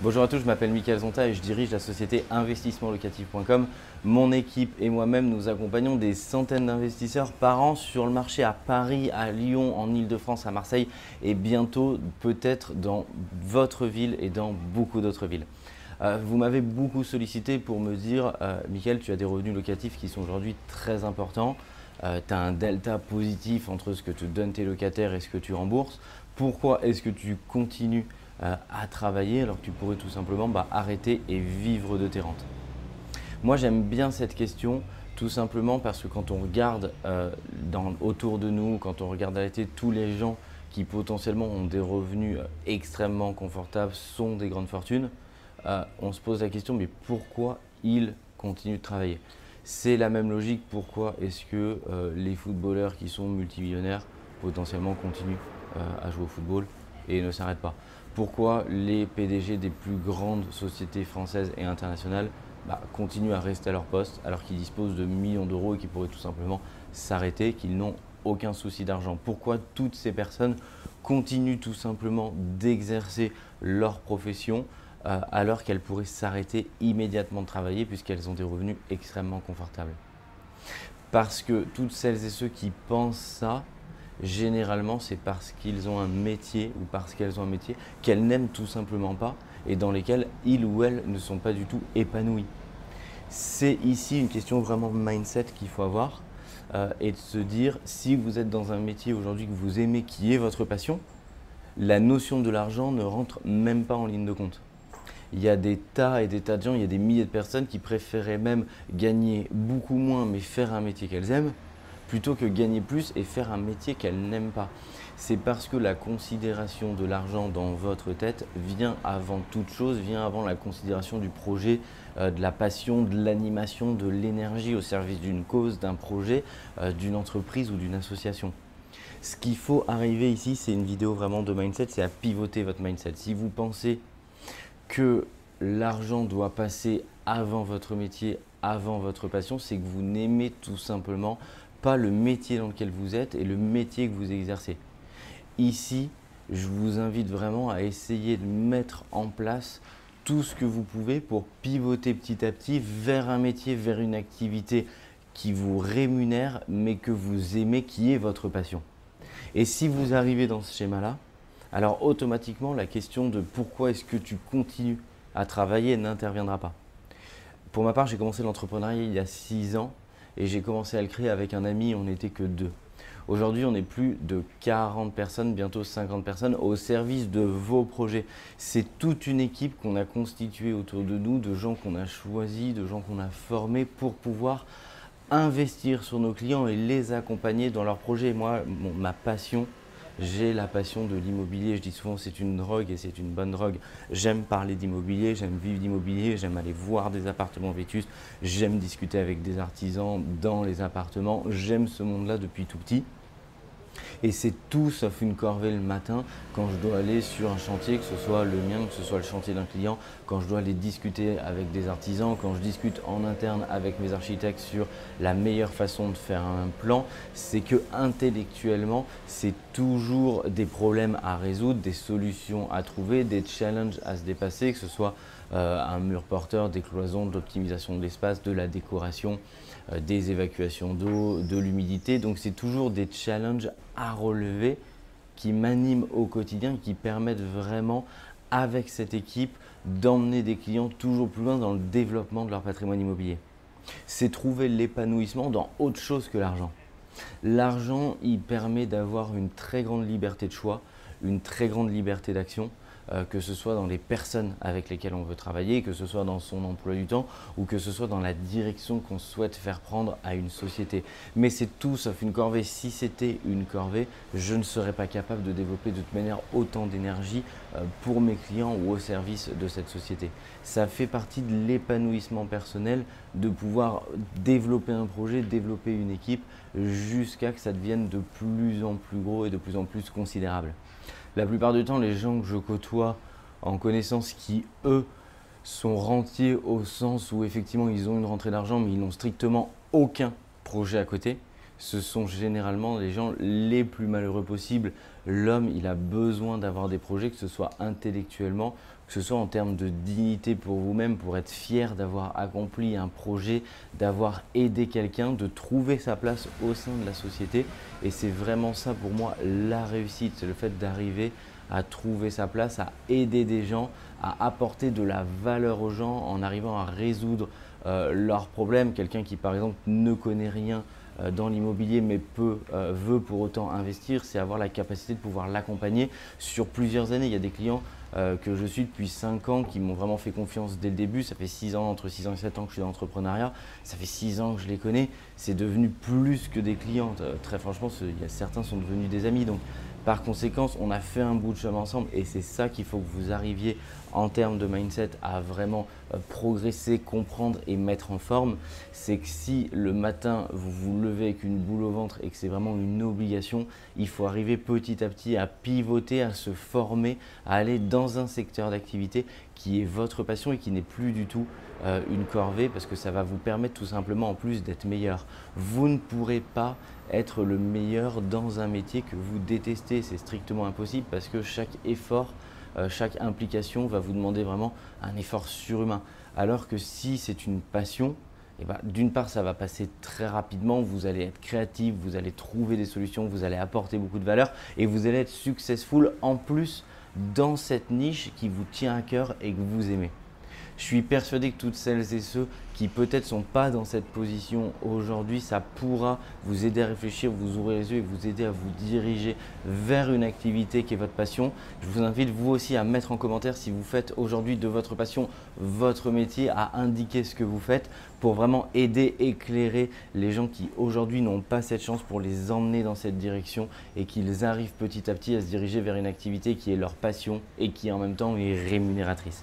Bonjour à tous, je m'appelle Mickaël Zonta et je dirige la société investissementlocatif.com. Mon équipe et moi-même, nous accompagnons des centaines d'investisseurs par an sur le marché à Paris, à Lyon, en Ile-de-France, à Marseille et bientôt peut-être dans votre ville et dans beaucoup d'autres villes. Euh, vous m'avez beaucoup sollicité pour me dire, euh, Mickaël, tu as des revenus locatifs qui sont aujourd'hui très importants. Euh, tu as un delta positif entre ce que te donnent tes locataires et ce que tu rembourses. Pourquoi est-ce que tu continues euh, à travailler alors que tu pourrais tout simplement bah, arrêter et vivre de tes rentes. Moi j'aime bien cette question tout simplement parce que quand on regarde euh, autour de nous, quand on regarde à tous les gens qui potentiellement ont des revenus euh, extrêmement confortables, sont des grandes fortunes, on se pose la question mais pourquoi ils continuent de travailler? C'est la même logique, pourquoi est-ce que les footballeurs qui sont multimillionnaires potentiellement continuent à jouer au football et ne s'arrêtent pas? Pourquoi les PDG des plus grandes sociétés françaises et internationales bah, continuent à rester à leur poste alors qu'ils disposent de millions d'euros et qu'ils pourraient tout simplement s'arrêter, qu'ils n'ont aucun souci d'argent. Pourquoi toutes ces personnes continuent tout simplement d'exercer leur profession euh, alors qu'elles pourraient s'arrêter immédiatement de travailler puisqu'elles ont des revenus extrêmement confortables? Parce que toutes celles et ceux qui pensent ça généralement c'est parce qu'ils ont un métier ou parce qu'elles ont un métier qu'elles n'aiment tout simplement pas et dans lesquels ils ou elles ne sont pas du tout épanouis. C'est ici une question vraiment de mindset qu'il faut avoir euh, et de se dire si vous êtes dans un métier aujourd'hui que vous aimez, qui est votre passion, la notion de l'argent ne rentre même pas en ligne de compte. Il y a des tas et des tas de gens, il y a des milliers de personnes qui préféraient même gagner beaucoup moins mais faire un métier qu'elles aiment plutôt que gagner plus et faire un métier qu'elle n'aime pas. C'est parce que la considération de l'argent dans votre tête vient avant toute chose, vient avant la considération du projet, euh, de la passion, de l'animation, de l'énergie au service d'une cause, d'un projet, euh, d'une entreprise ou d'une association. Ce qu'il faut arriver ici, c'est une vidéo vraiment de mindset, c'est à pivoter votre mindset. Si vous pensez que l'argent doit passer avant votre métier, avant votre passion, c'est que vous n'aimez tout simplement pas le métier dans lequel vous êtes et le métier que vous exercez. Ici, je vous invite vraiment à essayer de mettre en place tout ce que vous pouvez pour pivoter petit à petit vers un métier, vers une activité qui vous rémunère mais que vous aimez, qui est votre passion. Et si vous arrivez dans ce schéma-là, alors automatiquement la question de pourquoi est-ce que tu continues à travailler n'interviendra pas. Pour ma part, j'ai commencé l'entrepreneuriat il y a six ans et j'ai commencé à le créer avec un ami, on n'était que deux. Aujourd'hui, on est plus de 40 personnes, bientôt 50 personnes au service de vos projets. C'est toute une équipe qu'on a constituée autour de nous, de gens qu'on a choisis, de gens qu'on a formés pour pouvoir investir sur nos clients et les accompagner dans leurs projets. Moi, ma passion, j'ai la passion de l'immobilier. Je dis souvent c'est une drogue et c'est une bonne drogue. J'aime parler d'immobilier, j'aime vivre d'immobilier, j'aime aller voir des appartements vétustes, j'aime discuter avec des artisans dans les appartements. J'aime ce monde-là depuis tout petit. Et c'est tout sauf une corvée le matin quand je dois aller sur un chantier, que ce soit le mien, que ce soit le chantier d'un client, quand je dois aller discuter avec des artisans, quand je discute en interne avec mes architectes sur la meilleure façon de faire un plan, c'est que intellectuellement, c'est toujours des problèmes à résoudre, des solutions à trouver, des challenges à se dépasser, que ce soit euh, un mur porteur, des cloisons, de l'optimisation de l'espace, de la décoration, euh, des évacuations d'eau, de l'humidité. Donc c'est toujours des challenges à relever qui m'animent au quotidien, qui permettent vraiment avec cette équipe d'emmener des clients toujours plus loin dans le développement de leur patrimoine immobilier. C'est trouver l'épanouissement dans autre chose que l'argent. L'argent, il permet d'avoir une très grande liberté de choix, une très grande liberté d'action, euh, que ce soit dans les personnes avec lesquelles on veut travailler, que ce soit dans son emploi du temps ou que ce soit dans la direction qu'on souhaite faire prendre à une société. Mais c'est tout sauf une corvée. Si c'était une corvée, je ne serais pas capable de développer de toute manière autant d'énergie euh, pour mes clients ou au service de cette société. Ça fait partie de l'épanouissement personnel de pouvoir développer un projet, développer une équipe jusqu'à que ça devienne de plus en plus gros et de plus en plus considérable. La plupart du temps, les gens que je côtoie en connaissance qui, eux, sont rentiers au sens où effectivement ils ont une rentrée d'argent mais ils n'ont strictement aucun projet à côté, ce sont généralement les gens les plus malheureux possibles. L'homme, il a besoin d'avoir des projets, que ce soit intellectuellement, que ce soit en termes de dignité pour vous-même, pour être fier d'avoir accompli un projet, d'avoir aidé quelqu'un, de trouver sa place au sein de la société. Et c'est vraiment ça pour moi la réussite, c'est le fait d'arriver à trouver sa place, à aider des gens, à apporter de la valeur aux gens en arrivant à résoudre euh, leurs problèmes. Quelqu'un qui par exemple ne connaît rien dans l'immobilier mais peut, euh, veut pour autant investir, c'est avoir la capacité de pouvoir l'accompagner sur plusieurs années. Il y a des clients euh, que je suis depuis 5 ans qui m'ont vraiment fait confiance dès le début. Ça fait 6 ans, entre 6 ans et 7 ans que je suis dans l'entrepreneuriat. Ça fait 6 ans que je les connais. C'est devenu plus que des clients. très franchement, certains sont devenus des amis. Donc par conséquent, on a fait un bout de chemin ensemble et c'est ça qu'il faut que vous arriviez en termes de mindset à vraiment euh, progresser, comprendre et mettre en forme. C'est que si le matin vous vous levez avec une boule au ventre et que c'est vraiment une obligation, il faut arriver petit à petit à pivoter, à se former, à aller dans un secteur d'activité qui est votre passion et qui n'est plus du tout euh, une corvée parce que ça va vous permettre tout simplement en plus d'être meilleur. Vous ne pourrez pas être le meilleur dans un métier que vous détestez. C'est strictement impossible parce que chaque effort, euh, chaque implication va vous demander vraiment un effort surhumain. Alors que si c'est une passion, eh ben, d'une part, ça va passer très rapidement, vous allez être créatif, vous allez trouver des solutions, vous allez apporter beaucoup de valeur et vous allez être successful en plus dans cette niche qui vous tient à cœur et que vous aimez. Je suis persuadé que toutes celles et ceux qui peut-être sont pas dans cette position aujourd'hui, ça pourra vous aider à réfléchir, vous ouvrir les yeux et vous aider à vous diriger vers une activité qui est votre passion. Je vous invite vous aussi à mettre en commentaire si vous faites aujourd'hui de votre passion votre métier, à indiquer ce que vous faites pour vraiment aider, éclairer les gens qui aujourd'hui n'ont pas cette chance pour les emmener dans cette direction et qu'ils arrivent petit à petit à se diriger vers une activité qui est leur passion et qui en même temps est rémunératrice.